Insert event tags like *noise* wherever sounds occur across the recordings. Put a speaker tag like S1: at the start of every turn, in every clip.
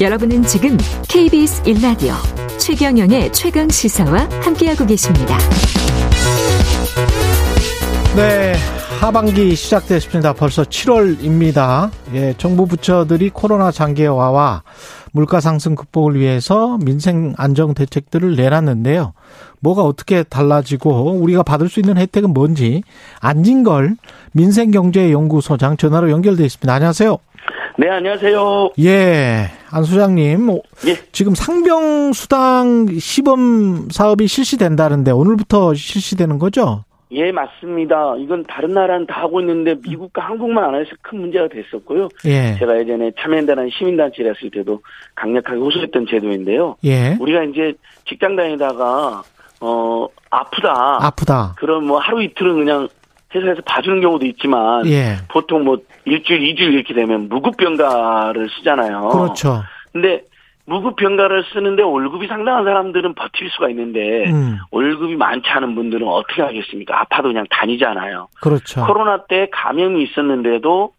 S1: 여러분은 지금 KBS 1라디오 최경영의 최강 시사와 함께하고 계십니다.
S2: 네, 하반기 시작됐습니다. 벌써 7월입니다. 예, 정부 부처들이 코로나 장기화와 물가 상승 극복을 위해서 민생 안정 대책들을 내놨는데요. 뭐가 어떻게 달라지고 우리가 받을 수 있는 혜택은 뭔지 안진걸 민생경제연구소장 전화로 연결돼 있습니다. 안녕하세요.
S3: 네, 안녕하세요.
S2: 예, 안 소장님.
S3: 예.
S2: 지금 상병 수당 시범 사업이 실시된다는데 오늘부터 실시되는 거죠?
S3: 예, 맞습니다. 이건 다른 나라는 다 하고 있는데 미국과 한국만 안 해서 큰 문제가 됐었고요.
S2: 예.
S3: 제가 예전에 참여한다는 시민단체를 했을 때도 강력하게 호소했던 제도인데요.
S2: 예.
S3: 우리가 이제 직장 다니다가 어 아프다.
S2: 아프다.
S3: 그럼 뭐 하루 이틀은 그냥 회사에서 봐주는 경우도 있지만
S2: 예.
S3: 보통 뭐 일주일, 이주일 이렇게 되면 무급병가를 쓰잖아요.
S2: 그렇죠.
S3: 근데 무급병가를 쓰는데 월급이 상당한 사람들은 버틸 수가 있는데
S2: 음,
S3: 월급이 많지 않은 분들은 어떻게 하겠습니까? 아파도 그냥 다니잖아요.
S2: 그렇죠.
S3: 코로나 때 감염이 있었는데도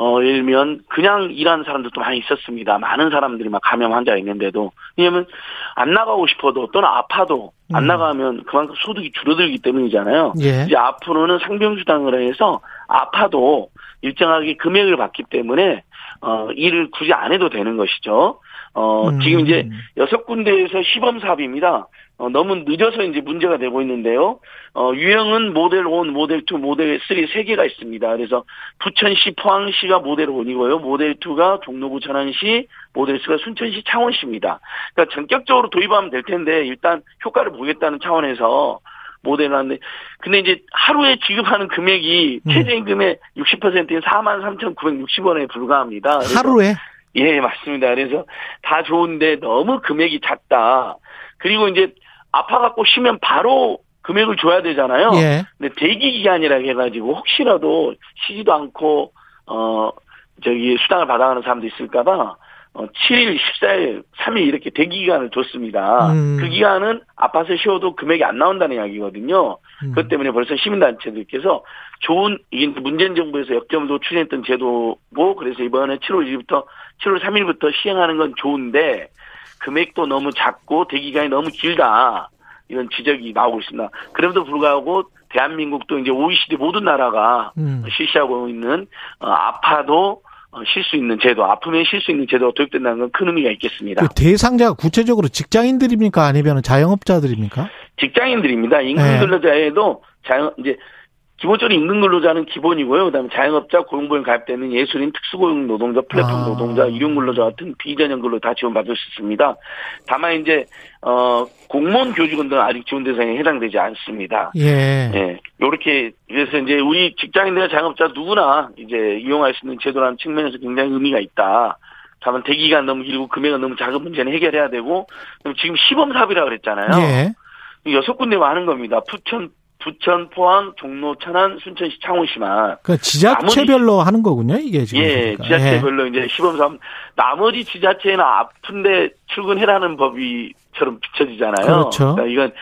S3: 어 예를 들면 그냥 일하는 사람들도 많이 있었습니다. 많은 사람들이 막 감염 환자가 있는데도 왜냐면 안 나가고 싶어도 또는 아파도 안
S2: 음.
S3: 나가면 그만큼 소득이 줄어들기 때문이잖아요.
S2: 예.
S3: 이제 앞으로는 상병수당을 해서 아파도 일정하게 금액을 받기 때문에 어 일을 굳이 안 해도 되는 것이죠. 어
S2: 음.
S3: 지금 이제 여섯 군데에서 시범 사업입니다. 어, 너무 늦어서 이제 문제가 되고 있는데요. 어, 유형은 모델 1, 모델 2, 모델 3 세 개가 있습니다. 그래서 부천시, 포항시가 모델 1이고요. 모델 2가 종로구 천안시, 모델 3가 순천시, 창원시입니다. 그러니까 전격적으로 도입하면 될 텐데 일단 효과를 보겠다는 차원에서 모델을 하는데 근데 이제 하루에 지급하는 금액이
S2: 음.
S3: 최저 임금의 60%인 4만 3,960원에 불과합니다.
S2: 하루에
S3: 예, 맞습니다. 그래서 다 좋은데 너무 금액이 작다. 그리고 이제 아파갖고 쉬면 바로 금액을 줘야 되잖아요.
S2: 예.
S3: 근데 대기 기간이라 해가지고 혹시라도 쉬지도 않고 어 저기 수당을 받아가는 사람도 있을까봐 어 7일, 14일, 3일 이렇게 대기 기간을 줬습니다.
S2: 음.
S3: 그 기간은 아파서 쉬어도 금액이 안 나온다는 이야기거든요.
S2: 음.
S3: 그것 때문에 벌써 시민단체들께서 좋은 이게 문재인 정부에서 역점을 추진했던 제도고 그래서 이번에 7월 1일부터 7월 3일부터 시행하는 건 좋은데 금액도 너무 작고 대기간이 너무 길다 이런 지적이 나오고 있습니다. 그럼에도 불구하고 대한민국도 이제 OECD 모든 나라가
S2: 음.
S3: 실시하고 있는 어, 아파도 어, 쉴수 있는 제도, 아프면 쉴 수 있는 제도가 도입된다는 건 큰 의미가 있겠습니다.
S2: 그 대상자가 구체적으로 직장인들입니까? 아니면 자영업자들입니까?
S3: 직장인들입니다. 임금
S2: 네.
S3: 근로자에도 자영 이제 기본적으로 임금 근로자는 기본이고요. 그다음에 자영업자, 고용보험 가입되는 예술인, 특수고용 노동자, 플랫폼
S2: 아.
S3: 노동자, 일용 근로자 같은 비전형 근로 다 지원받을 수 있습니다. 다만 이제 어 공무원 교직원 등은 아직 지원 대상에 해당되지 않습니다.
S2: 예.
S3: 예. 요렇게 그래서 이제 우리 직장인들과 자영업자 누구나 이제 이용할 수 있는 제도라는 측면에서 굉장히 의미가 있다. 다만 대기간 너무 길고 금액은 너무 작은 문제는 해결해야 되고 지금 시범 사업이라고 그랬잖아요.
S2: 예.
S3: 여섯 군데만 하는 겁니다. 부천, 부천, 포항, 종로, 천안, 순천시, 창원시만.
S2: 그 지자체별로 하는 거군요, 이게 지금.
S3: 예,
S2: 보니까.
S3: 지자체별로 이제 시범사업. 나머지 지자체는 아픈데 출근해라는 법이처럼 비춰지잖아요.
S2: 그렇죠.
S3: 러니까 이건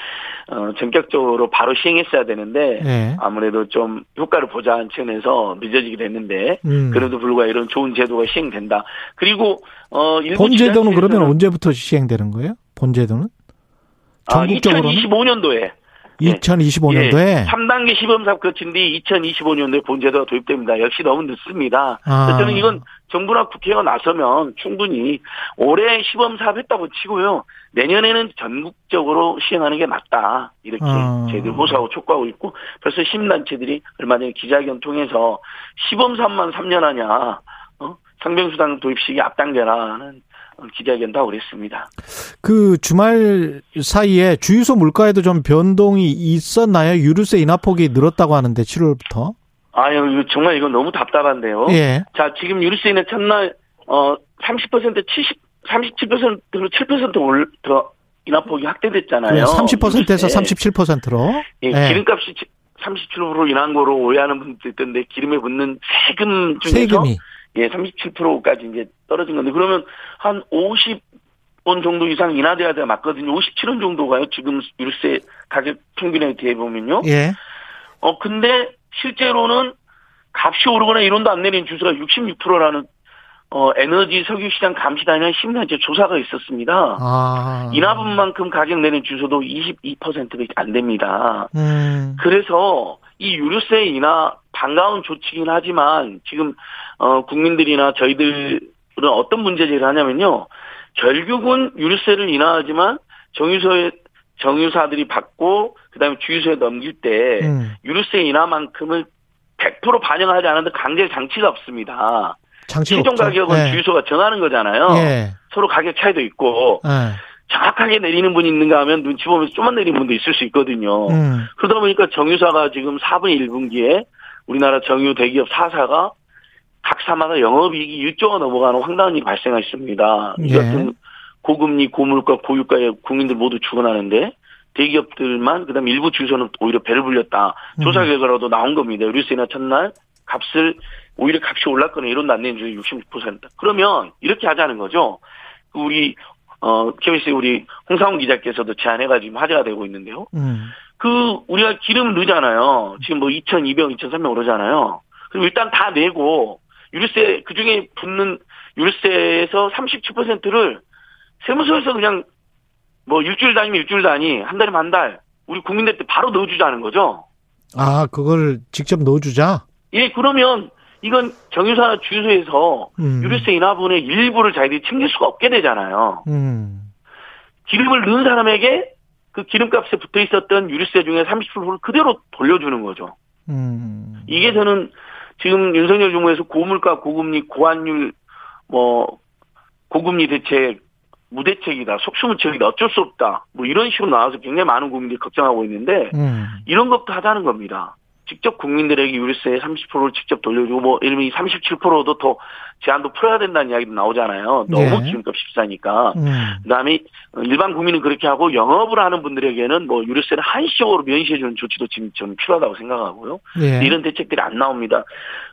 S3: 어, 전격적으로 바로 시행했어야 되는데
S2: 예.
S3: 아무래도 좀 효과를 보자는 측면에서 늦어지게 됐는데
S2: 음.
S3: 그래도 불구하고 이런 좋은 제도가 시행된다. 그리고 어 일부
S2: 본제도는 그러면 언제부터 시행되는 거예요? 본 제도는?
S3: 아,
S2: 전국적으로는?
S3: 2025년도에 예.
S2: 2025년도에
S3: 3단계 시범 사업 거친 뒤 2025년도에 본제도가 도입됩니다. 역시 너무 늦습니다.
S2: 아.
S3: 저는 이건 정부나 국회가 나서면 충분히 올해 시범 사업 했다고 치고요. 내년에는 전국적으로 시행하는 게 맞다. 이렇게
S2: 아.
S3: 저희들 호소하고 촉구하고 있고 벌써 시민단체들이 얼마 전에 기자회견 통해서 시범 사업만 3년 하냐. 어? 상병수당 도입 시기 앞당겨라는 기자회견도 하고 그랬습니다.
S2: 그 주말 사이에 주유소 물가에도 좀 변동이 있었나요? 유류세 인하폭이 늘었다고 하는데 7월부터.
S3: 아유, 정말 이건 너무 답답한데요.
S2: 예.
S3: 자, 지금 유류세는 첫날 어 30% 70 37%로 7% 올, 더 인하폭이 확대됐잖아요.
S2: 30%에서
S3: 유류세.
S2: 37%로.
S3: 예, 기름값이 37% 인한 거로 오해하는 분도 있던데 기름에 붙는 세금 중에서
S2: 세금이.
S3: 예, 37%까지 이제 떨어진 건데 그러면 한 50원 정도 이상 인하돼야 돼 맞거든요. 57원 정도가요. 지금 유류세 가격 평균에 대해 보면요.
S2: 예.
S3: 어 근데 실제로는 값이 오르거나 이론도 안 내린 주수가 66%라는 어, 에너지 석유 시장 감시단이라는 10년째 조사가 있었습니다.
S2: 아.
S3: 인하분만큼 가격 내는 주소도 22%밖에 안 됩니다.
S2: 음.
S3: 그래서 이 유류세 인하 반가운 조치긴 하지만 지금 어 국민들이나 저희들은 어떤 문제제기를 하냐면요. 결국은 유류세를 인하하지만 정유소에 정유사들이 받고 그다음에 주유소에 넘길 때
S2: 음.
S3: 유류세 인하만큼을 100% 반영하지 않는데 강제 장치가 없습니다.
S2: 장치 없죠.
S3: 가격은
S2: 예.
S3: 주유소가 정하는 거잖아요.
S2: 예.
S3: 서로 가격 차이도 있고
S2: 예.
S3: 정확하게 내리는 분이 있는가 하면 눈치 보면서 좀만 내리는 분도 있을 수 있거든요.
S2: 음.
S3: 그러다 보니까 정유사가 지금 4분의 1분기에 우리나라 정유 대기업 4사가 각 사마다 영업이익이 6조가 넘어가는 황당한 일이 발생했습니다. 이
S2: 예.
S3: 같은 고금리, 고물가, 고유가에 국민들 모두 죽어나는데 대기업들만 그다음에 일부 주유소는 오히려 배를 불렸다. 조사
S2: 음.
S3: 결과로도 나온 겁니다. 유류세나 첫날 값을 오히려 값이 올랐거나 이런 난내인 중에 66%. 그러면 이렇게 하자는 거죠. 우리 어 KBS 우리 홍상훈 기자께서도 제안해가지고 화제가 되고 있는데요.
S2: 음.
S3: 그 우리가 기름 넣잖아요. 지금 뭐 2,200, 2,300 오르잖아요. 그럼 일단 다 내고 유류세 그 중에 붙는 유류세에서 37%를 세무서에서 그냥 뭐 일주일 단위면 일주일 단위, 한 달이면 한 달, 우리 국민들한테 바로 넣어주자는 거죠.
S2: 아, 그걸 직접 넣어주자?
S3: 예, 그러면 이건 정유사 주유소에서
S2: 음.
S3: 유류세 인하분의 일부를 자기들이 챙길 수가 없게 되잖아요.
S2: 음.
S3: 기름을 넣은 사람에게 그 기름값에 붙어 있었던 유류세 중에 30%를 그대로 돌려주는 거죠.
S2: 음.
S3: 이게 저는 지금 윤석열 정부에서 고물가, 고금리, 고환율, 뭐, 고금리 대책, 무대책이다, 속수무책이다, 어쩔 수 없다, 뭐 이런 식으로 나와서 굉장히 많은 국민들이 걱정하고 있는데,
S2: 음.
S3: 이런 것도 하자는 겁니다. 직접 국민들에게 유류세 30%를 직접 돌려주고, 뭐, 들면 37%도 더 제한도 풀어야 된다는 이야기도 나오잖아요. 너무
S2: 네.
S3: 기름값 비싸니까.
S2: 음.
S3: 그다음에 일반 국민은 그렇게 하고 영업을 하는 분들에게는 뭐 유류세를 한시적으로 면시해주는 조치도 지금 좀 필요하다고 생각하고요.
S2: 예.
S3: 이런 대책들이 안 나옵니다.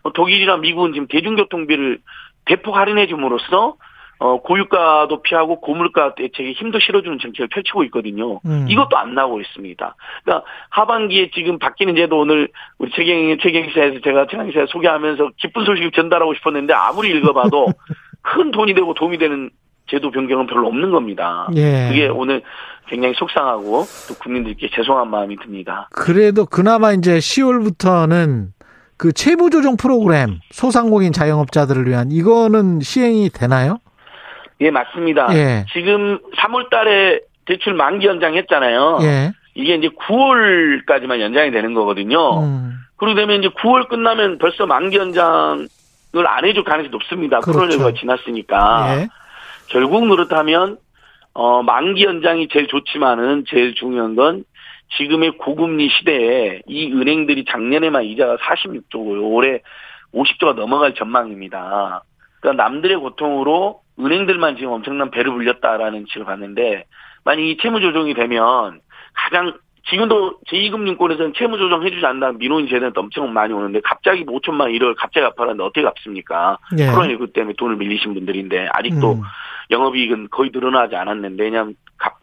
S3: 어, 독일이나 미국은 지금 대중교통비를 대폭 할인해 줌으로써 어, 고유가도 피하고 고물가 대책에 힘도 실어주는 정책을 펼치고 있거든요.
S2: 음.
S3: 이것도 안 나오고 있습니다. 그러니까 하반기에 지금 바뀌는 제도 오늘 우리 최경 최경시사에서 제가 최경시사에 소개하면서 기쁜 소식을 전달하고 싶었는데 아무리 읽어봐도 *laughs* 큰 돈이 되고 도움이 되는 제도 변경은 별로 없는 겁니다.
S2: 예.
S3: 그게 오늘 굉장히 속상하고 또 국민들께 죄송한 마음이 듭니다.
S2: 그래도 그나마 이제 10월부터는 그 채무 조정 프로그램 소상공인 자영업자들을 위한 이거는 시행이 되나요?
S3: 예, 맞습니다.
S2: 예.
S3: 지금 3월 달에 대출 만기 연장했잖아요.
S2: 예.
S3: 이게 이제 9월까지만 연장이 되는 거거든요.
S2: 음.
S3: 그러고 되면 이제 9월 끝나면 벌써 만기 연장을 안 해줄 가능성이 높습니다.
S2: 그렇죠.
S3: 코로나가 지났으니까.
S2: 예.
S3: 결국 그렇다면 어 만기 연장이 제일 좋지만은 제일 중요한 건 지금의 고금리 시대에 이 은행들이 작년에만 이자가 46조고요. 올해 50조가 넘어갈 전망입니다. 그러니까 남들의 고통으로 은행들만 지금 엄청난 배를 불렸다라는 지을 봤는데 만약 이 채무 조정이 되면 가장 지금도 제2금융권에서는 채무 조정 해주지 않는다는 민원이 제대한테 엄청 많이 오는데 갑자기 뭐 5천만 1월 갑자기 갚아라는데 어떻게 갚습니까?
S2: 예.
S3: 코로나19 때문에 돈을 밀리신 분들인데 아직도
S2: 음.
S3: 영업이익은 거의 늘어나지 않았는데 왜냐하면 갑,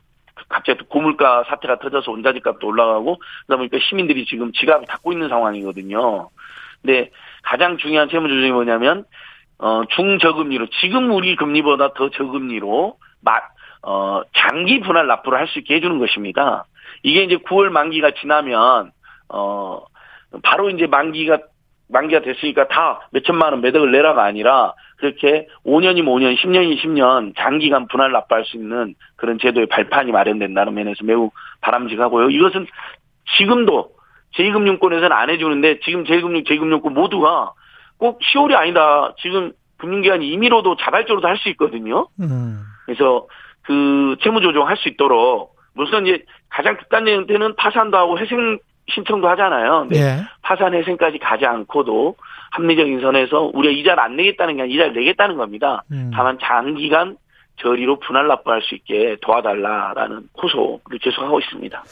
S3: 갑자기 또 고물가 사태가 터져서 원자재 값도 올라가고 그러다 보니까 시민들이 지금 지갑을 닫고 있는 상황이거든요. 근데 가장 중요한 채무 조정이 뭐냐면 어 중저금리로 지금 우리 금리보다 더 저금리로 마, 어 장기 분할 납부를 할 수 있게 해주는 것입니다. 이게 이제 9월 만기가 지나면 어 바로 이제 만기가 만기가 됐으니까 다 몇천만 원 매덕을 내라가 아니라 그렇게 5년이면 5년, 10년이면 10년 장기간 분할 납부할 수 있는 그런 제도의 발판이 마련된다는 면에서 매우 바람직하고요. 이것은 지금도 제2금융권에서는 안 해주는데 지금 제1금융, 제2금융권 모두가 꼭 10월이 아니다. 지금 금융기관이 임의로도 자발적으로도 할 수 있거든요.
S2: 음.
S3: 그래서 그 채무 조정 할 수 있도록 물론 이제 가장 극단적인 형태는 파산도 하고 회생 신청도 하잖아요.
S2: 예.
S3: 파산 회생까지 가지 않고도 합리적인 선에서 우리가 이자를 안 내겠다는 게 아니라 이자를 내겠다는 겁니다.
S2: 음.
S3: 다만 장기간 저리로 분할 납부할 수 있게 도와달라라는 호소를 계속하고 있습니다.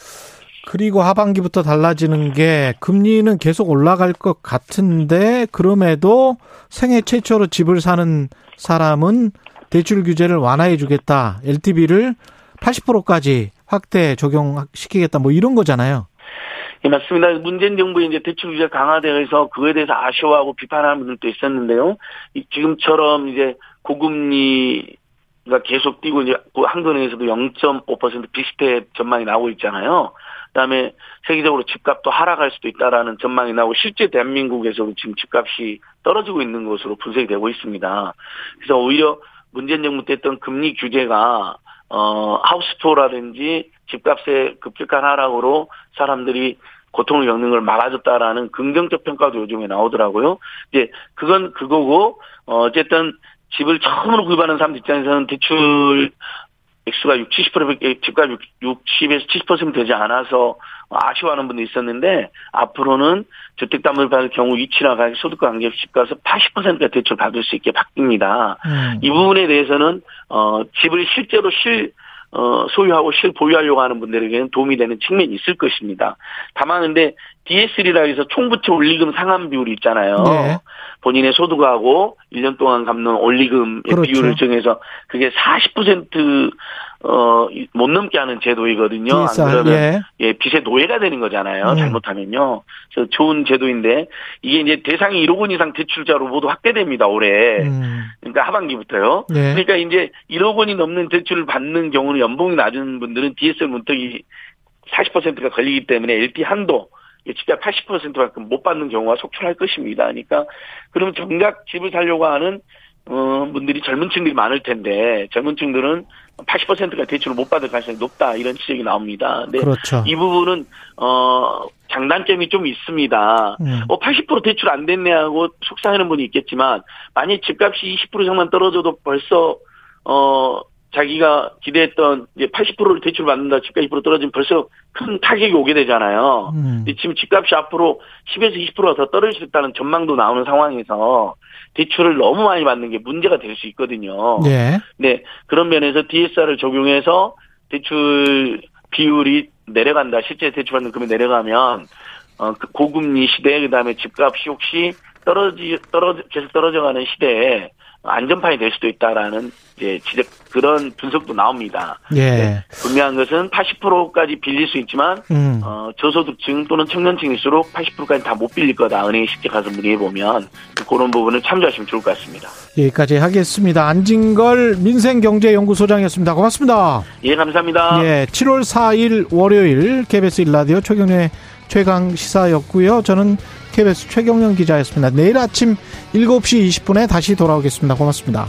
S2: 그리고 하반기부터 달라지는 게 금리는 계속 올라갈 것 같은데 그럼에도 생애 최초로 집을 사는 사람은 대출 규제를 완화해 주겠다. LTV를 80%까지 확대 적용시키겠다. 뭐 이런 거잖아요.
S3: 예, 맞습니다. 문재인 정부의 이제 대출 규제 강화되어서 그에 대해서 아쉬워하고 비판하는 분들도 있었는데요. 이 지금처럼 이제 고금리 가 계속 뛰고 이제 그 한국은행에서도 0.5% 비슷해 전망이 나오고 있잖아요. 그다음에 세계적으로 집값도 하락할 수도 있다라는 전망이 나오고 실제 대한민국에서도 지금 집값이 떨어지고 있는 것으로 분석이 되고 있습니다. 그래서 오히려 문재인 정부 때 했던 금리 규제가 어 하우스토어라든지 집값의 급격한 하락으로 사람들이 고통을 겪는 걸 막아줬다라는 긍정적 평가도 요즘에 나오더라고요. 이제 그건 그거고 어, 어쨌든 집을 처음으로 구입하는 사람들 입장에서는 대출 액수가 60, 70% 집값 60에서 70% 되지 않아서 아쉬워하는 분도 있었는데 앞으로는 주택담보를 경우 위치나 가격 소득과 관계없이 집값을 80%가 대출 받을 수 있게 바뀝니다. 음. 이 부분에 대해서는 어 집을 실제로 실 어, 소유하고 실 보유하려고 하는 분들에게는 도움이 되는 측면이 있을 것입니다. 다만 근데 DSL이라 해서 총부채 올리금 상환 비율이 있잖아요. 네. 본인의 소득하고 1년 동안 갚는 올리금의 그렇죠. 비율을 정해서 그게 40% 어, 못 넘게 하는 제도이거든요. 안 그러면 예. 예, 빚의 노예가 되는 거잖아요. 음. 잘못하면요. 그래서 좋은 제도인데 이게 이제 대상이 1억 원 이상 대출자로 모두 확대됩니다. 올해. 음. 그러니까 하반기부터요. 예. 그러니까 이제 1억 원이 넘는 대출을 받는 경우는 연봉이 낮은 분들은 DSR 문턱이 40%가 걸리기 때문에 LP 한도 집값 80%만큼 못 받는 경우가 속출할 것입니다. 그러니까 그러면 정작 집을 살려고 하는 어, 분들이 젊은 층들이 많을 텐데, 젊은 층들은 80%가 대출을 못 받을 가능성이 높다, 이런 지적이 나옵니다. 네. 그렇죠. 이 부분은, 어, 장단점이 좀 있습니다. 음. 어, 80% 대출 안 됐네 하고 속상해하는 분이 있겠지만, 만약 집값이 20% 이상만 떨어져도 벌써, 어, 자기가 기대했던 이제 80%를 대출 받는다, 집값 2% 떨어지면 벌써 큰 타격이 오게 되잖아요. 음. 지금 집값이 앞으로 10에서 20%가 더 떨어질 수 있다는 전망도 나오는 상황에서 대출을 너무 많이 받는 게 문제가 될 수 있거든요. 네. 네. 그런 면에서 DSR을 적용해서 대출 비율이 내려간다. 실제 대출받는 금액이 내려가면 어, 그 고금리 시대 그다음에 집값이 혹시 떨어지 떨어져 계속 떨어져가는 시대에 안전판이 될 수도 있다라는 이제 지적 그런 분석도 나옵니다. 예. 네, 분명한 것은 80%까지 빌릴 수 있지만 음. 어, 저소득층 또는 청년층일수록 80%까지 다 못 빌릴 거다. 은행에 쉽게 가서 문의해 보면 그런 부분을 참조하시면 좋을 것 같습니다.
S2: 여기까지 하겠습니다. 안진걸 민생경제연구소장이었습니다. 고맙습니다.
S3: 예, 감사합니다.
S2: 예, 7월 4일 월요일 KBS 일라디오 최경의 최강 시사였고요. 저는 KBS 최경영 기자였습니다. 내일 아침 7시 20분에 다시 돌아오겠습니다. 고맙습니다.